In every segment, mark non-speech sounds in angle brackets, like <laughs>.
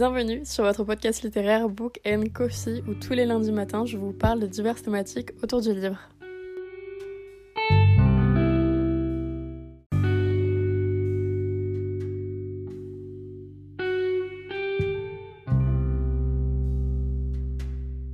Bienvenue sur votre podcast littéraire Book and Coffee où tous les lundis matins je vous parle de diverses thématiques autour du livre.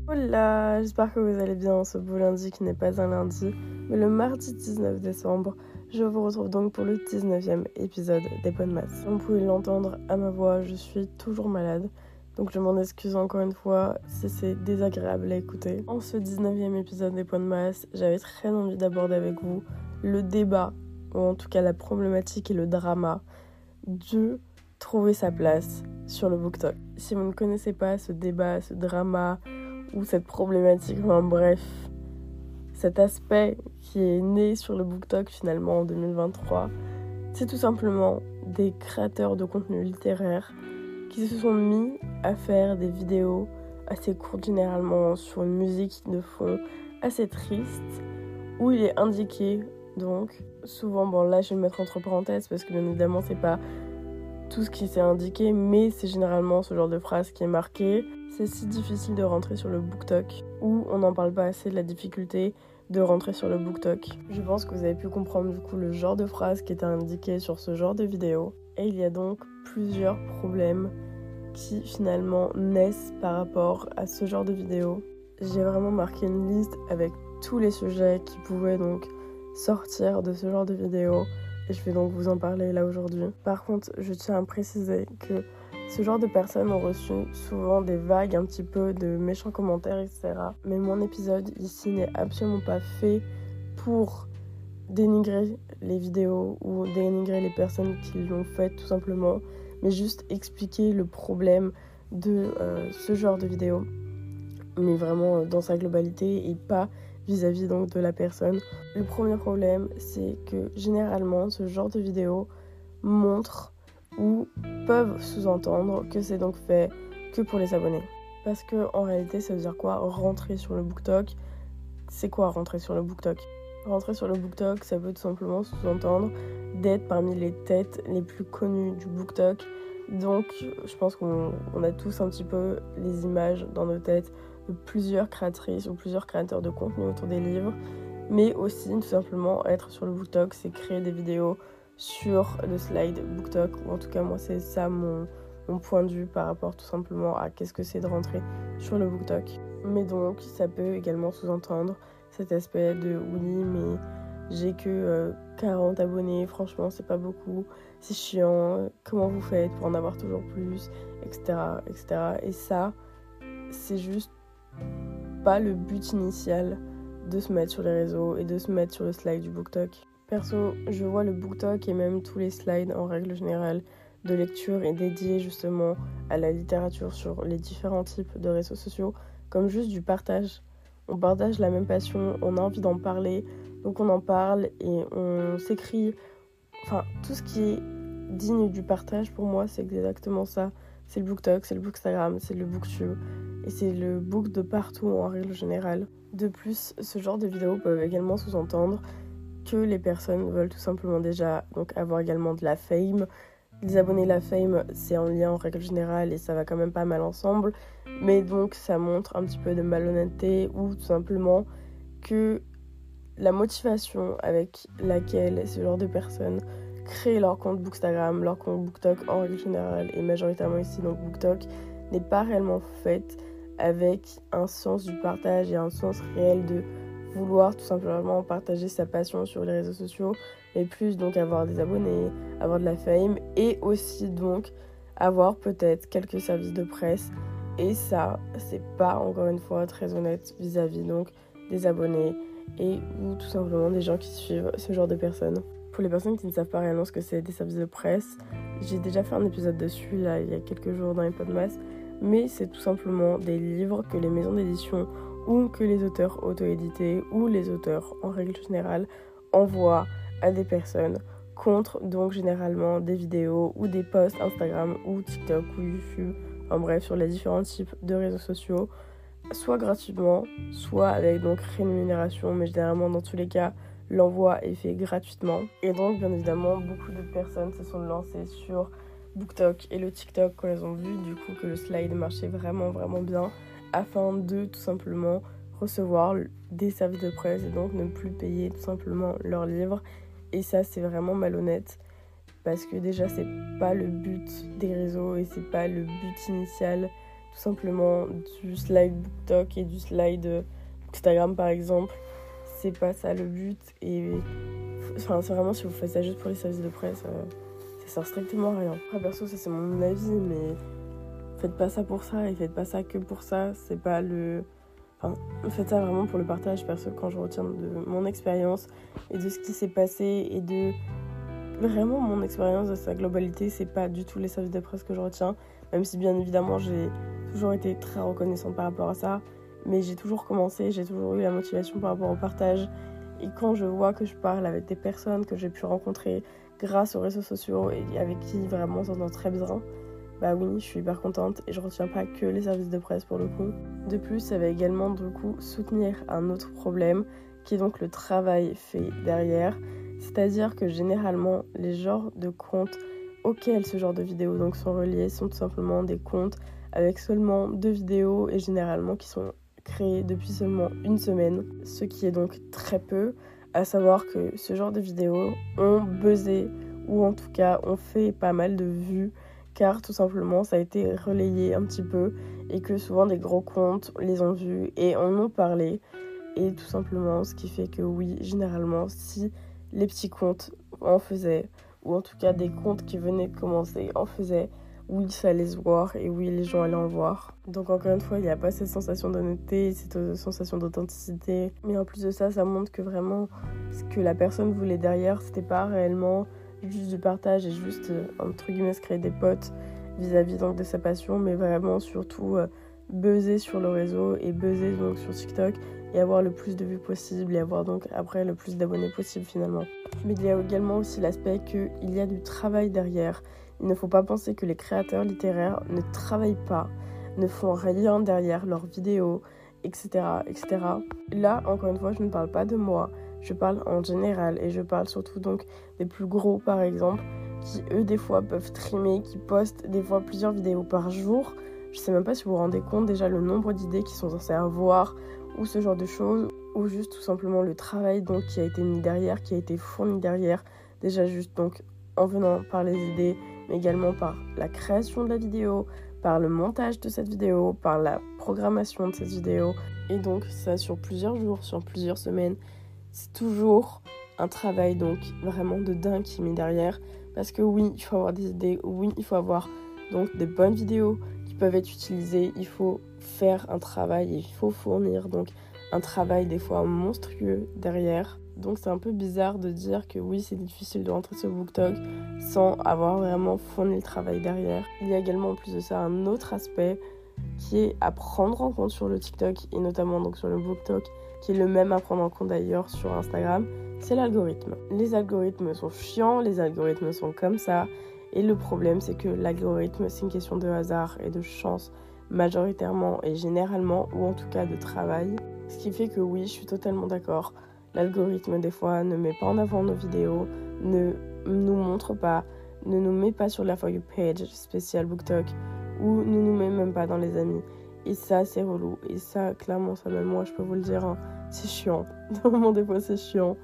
Hola, j'espère que vous allez bien ce beau lundi qui n'est pas un lundi, mais le mardi 19 décembre. Je vous retrouve donc pour le 19e épisode des Bonnes Masses. Vous pouvez l'entendre à ma voix, je suis toujours malade. Donc je m'en excuse encore une fois si c'est désagréable à écouter. En ce 19e épisode des Points de masse, j'avais très envie d'aborder avec vous le débat, ou en tout cas la problématique et le drama de trouver sa place sur le BookTok. Si vous ne connaissez pas ce débat, ce drama ou cette problématique, enfin bref, cet aspect qui est né sur le BookTok finalement en 2023, c'est tout simplement des créateurs de contenu littéraire qui se sont mis à faire des vidéos assez courtes généralement sur une musique de fond assez triste où il est indiqué donc souvent bon là je vais le mettre entre parenthèses parce que bien évidemment c'est pas tout ce qui s'est indiqué mais c'est généralement ce genre de phrase qui est marqué c'est si difficile de rentrer sur le BookTok où on n'en parle pas assez de la difficulté de rentrer sur le BookTok. Je pense que vous avez pu comprendre du coup le genre de phrase qui était indiqué sur ce genre de vidéo. Et il y a donc plusieurs problèmes qui finalement naissent par rapport à ce genre de vidéo. J'ai vraiment marqué une liste avec tous les sujets qui pouvaient donc sortir de ce genre de vidéo et je vais donc vous en parler là aujourd'hui. Par contre, je tiens à préciser que ce genre de personnes ont reçu souvent des vagues un petit peu de méchants commentaires, etc. Mais mon épisode ici n'est absolument pas fait pour dénigrer les vidéos ou dénigrer les personnes qui l'ont fait tout simplement, mais juste expliquer le problème de euh, ce genre de vidéo, mais vraiment euh, dans sa globalité et pas vis-à-vis donc de la personne. Le premier problème, c'est que généralement ce genre de vidéo montre ou peuvent sous-entendre que c'est donc fait que pour les abonnés. Parce que en réalité, ça veut dire quoi? Rentrer sur le BookTok, c'est quoi rentrer sur le BookTok? Rentrer sur le BookTok, ça veut tout simplement sous-entendre d'être parmi les têtes les plus connues du BookTok. Donc, je pense qu'on a tous un petit peu les images dans nos têtes plusieurs créatrices ou plusieurs créateurs de contenu autour des livres. Mais aussi, tout simplement, être sur le BookTok, c'est créer des vidéos sur le slide BookTok. Ou en tout cas, moi, c'est ça mon, mon, point de vue par rapport tout simplement à qu'est-ce que c'est de rentrer sur le BookTok. Mais donc, ça peut également sous-entendre cet aspect de oui, mais j'ai que 40 euh, abonnés, franchement, c'est pas beaucoup, c'est chiant, comment vous faites pour en avoir toujours plus, etc. etc. Et ça, c'est juste pas le but initial de se mettre sur les réseaux et de se mettre sur le slide du BookTok. Perso, je vois le BookTok et même tous les slides en règle générale de lecture et dédiés justement à la littérature sur les différents types de réseaux sociaux comme juste du partage. On partage la même passion, on a envie d'en parler, donc on en parle et on s'écrit. Enfin, tout ce qui est digne du partage pour moi, c'est exactement ça. C'est le BookTok, c'est le Bookstagram, c'est le BookTube et c'est le book de partout en règle générale. De plus, ce genre de vidéos peuvent également sous-entendre que les personnes veulent tout simplement déjà avoir également de la fame. Les abonnés la fame, c'est en lien en règle générale et ça va quand même pas mal ensemble. Mais donc ça montre un petit peu de malhonnêteté ou tout simplement que la motivation avec laquelle ce genre de personnes créent leur compte Bookstagram, leur compte BookTok en règle générale et majoritairement ici donc BookTok n'est pas réellement faite avec un sens du partage et un sens réel de vouloir tout simplement partager sa passion sur les réseaux sociaux, et plus donc avoir des abonnés, avoir de la fame, et aussi donc avoir peut-être quelques services de presse. Et ça, c'est pas encore une fois très honnête vis-à-vis donc des abonnés et ou tout simplement des gens qui suivent ce genre de personnes. Pour les personnes qui ne savent pas réellement ce que c'est des services de presse, j'ai déjà fait un épisode dessus là il y a quelques jours dans les podcasts, mais c'est tout simplement des livres que les maisons d'édition ou que les auteurs auto-édités ou les auteurs en règle générale envoient à des personnes contre donc généralement des vidéos ou des posts Instagram ou TikTok ou YouTube, en bref sur les différents types de réseaux sociaux, soit gratuitement, soit avec donc rémunération, mais généralement dans tous les cas l'envoi est fait gratuitement. Et donc bien évidemment beaucoup de personnes se sont lancées sur BookTok et le TikTok quand elles ont vu du coup que le slide marchait vraiment vraiment bien afin de tout simplement recevoir des services de presse et donc ne plus payer tout simplement leurs livres. Et ça, c'est vraiment malhonnête parce que déjà, c'est pas le but des réseaux et c'est pas le but initial tout simplement du slide BookTok et du slide Instagram par exemple. Pas ça le but et enfin, c'est vraiment si vous faites ça juste pour les services de presse, euh, ça sert strictement à rien. Après, perso, ça c'est mon avis, mais faites pas ça pour ça et faites pas ça que pour ça. C'est pas le Enfin, faites ça vraiment pour le partage perso quand je retiens de mon expérience et de ce qui s'est passé et de vraiment mon expérience de sa globalité. C'est pas du tout les services de presse que je retiens, même si bien évidemment j'ai toujours été très reconnaissante par rapport à ça. Mais j'ai toujours commencé, j'ai toujours eu la motivation par rapport au partage. Et quand je vois que je parle avec des personnes que j'ai pu rencontrer grâce aux réseaux sociaux et avec qui vraiment ça s'entend très bien, bah oui, je suis hyper contente et je retiens pas que les services de presse pour le coup. De plus, ça va également du coup soutenir un autre problème qui est donc le travail fait derrière. C'est-à-dire que généralement, les genres de comptes auxquels ce genre de vidéos donc sont reliés sont tout simplement des comptes avec seulement deux vidéos et généralement qui sont créés depuis seulement une semaine, ce qui est donc très peu, à savoir que ce genre de vidéos ont buzzé ou en tout cas ont fait pas mal de vues car tout simplement ça a été relayé un petit peu et que souvent des gros comptes les ont vus et en ont parlé. Et tout simplement ce qui fait que oui, généralement, si les petits comptes en faisaient, ou en tout cas des comptes qui venaient de commencer en faisaient, oui, ça allait se voir et oui, les gens allaient en voir. Donc encore une fois, il n'y a pas cette sensation d'honnêteté, cette sensation d'authenticité. Mais en plus de ça, ça montre que vraiment ce que la personne voulait derrière, c'était pas réellement juste du partage et juste, euh, entre guillemets, se créer des potes vis-à-vis donc de sa passion, mais vraiment surtout euh, buzzer sur le réseau et buzzer donc sur TikTok et avoir le plus de vues possible et avoir donc après le plus d'abonnés possible finalement. Mais il y a également aussi l'aspect qu'il y a du travail derrière. Il ne faut pas penser que les créateurs littéraires ne travaillent pas, ne font rien derrière leurs vidéos, etc., etc. Là, encore une fois, je ne parle pas de moi, je parle en général et je parle surtout donc des plus gros par exemple qui eux des fois peuvent trimer, qui postent des fois plusieurs vidéos par jour. Je sais même pas si vous vous rendez compte déjà le nombre d'idées qui sont censées avoir ou ce genre de choses ou juste tout simplement le travail donc qui a été mis derrière, qui a été fourni derrière. Déjà juste donc en venant par les idées mais également par la création de la vidéo, par le montage de cette vidéo, par la programmation de cette vidéo. Et donc ça sur plusieurs jours, sur plusieurs semaines c'est toujours un travail donc vraiment de dingue qui met derrière. Parce que oui, il faut avoir des idées, oui, il faut avoir donc des bonnes vidéos qui peuvent être utilisées. Il faut faire un travail, il faut fournir donc un travail des fois monstrueux derrière. Donc c'est un peu bizarre de dire que oui, c'est difficile de rentrer sur BookTok sans avoir vraiment fourni le travail derrière. Il y a également en plus de ça un autre aspect qui est à prendre en compte sur le TikTok et notamment donc sur le BookTok qui est le même à prendre en compte d'ailleurs sur Instagram, c'est l'algorithme. Les algorithmes sont chiants, les algorithmes sont comme ça, et le problème c'est que l'algorithme c'est une question de hasard et de chance majoritairement et généralement, ou en tout cas de travail. Ce qui fait que oui, je suis totalement d'accord. L'algorithme des fois ne met pas en avant nos vidéos, ne nous montre pas, ne nous met pas sur la For page spéciale BookTok ou ne nous met même pas dans les amis. Et ça, c'est relou. Et ça, clairement, ça même moi, je peux vous le dire, hein, c'est chiant. <laughs> Vraiment, des fois, c'est chiant.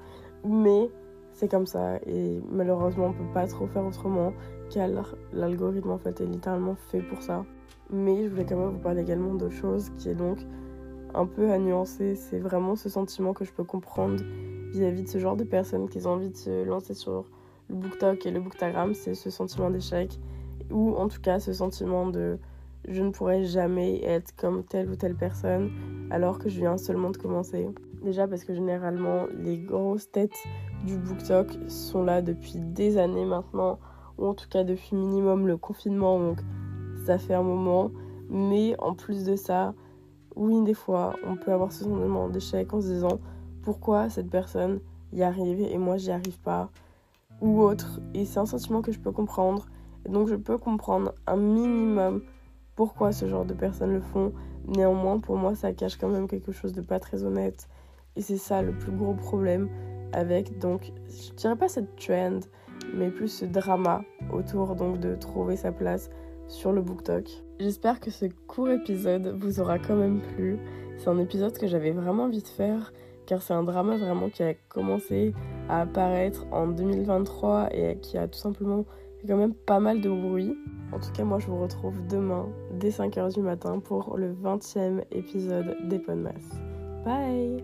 Mais c'est comme ça. Et malheureusement, on peut pas trop faire autrement. Car l'algorithme, en fait, est littéralement fait pour ça. Mais je voulais quand même vous parler également d'autre chose qui est donc un peu à nuancer. C'est vraiment ce sentiment que je peux comprendre vis-à-vis de ce genre de personnes qui ont envie de se lancer sur le BookTok et le Booktagram. C'est ce sentiment d'échec. Ou en tout cas, ce sentiment de je ne pourrais jamais être comme telle ou telle personne alors que je viens seulement de commencer. Déjà parce que généralement les grosses têtes du BookTok sont là depuis des années maintenant, ou en tout cas depuis minimum le confinement, donc ça fait un moment. Mais en plus de ça, oui, des fois, on peut avoir ce sentiment d'échec en se disant pourquoi cette personne y arrive et moi j'y arrive pas, ou autre. Et c'est un sentiment que je peux comprendre. Et donc je peux comprendre un minimum pourquoi ce genre de personnes le font. Néanmoins, pour moi, ça cache quand même quelque chose de pas très honnête. Et c'est ça le plus gros problème avec, donc, je dirais pas cette trend, mais plus ce drama autour donc de trouver sa place sur le BookTok. J'espère que ce court épisode vous aura quand même plu. C'est un épisode que j'avais vraiment envie de faire car c'est un drama vraiment qui a commencé à apparaître en 2023 et qui a tout simplement fait quand même pas mal de bruit. En tout cas, moi je vous retrouve demain dès 5h du matin pour le 20e épisode des. Bye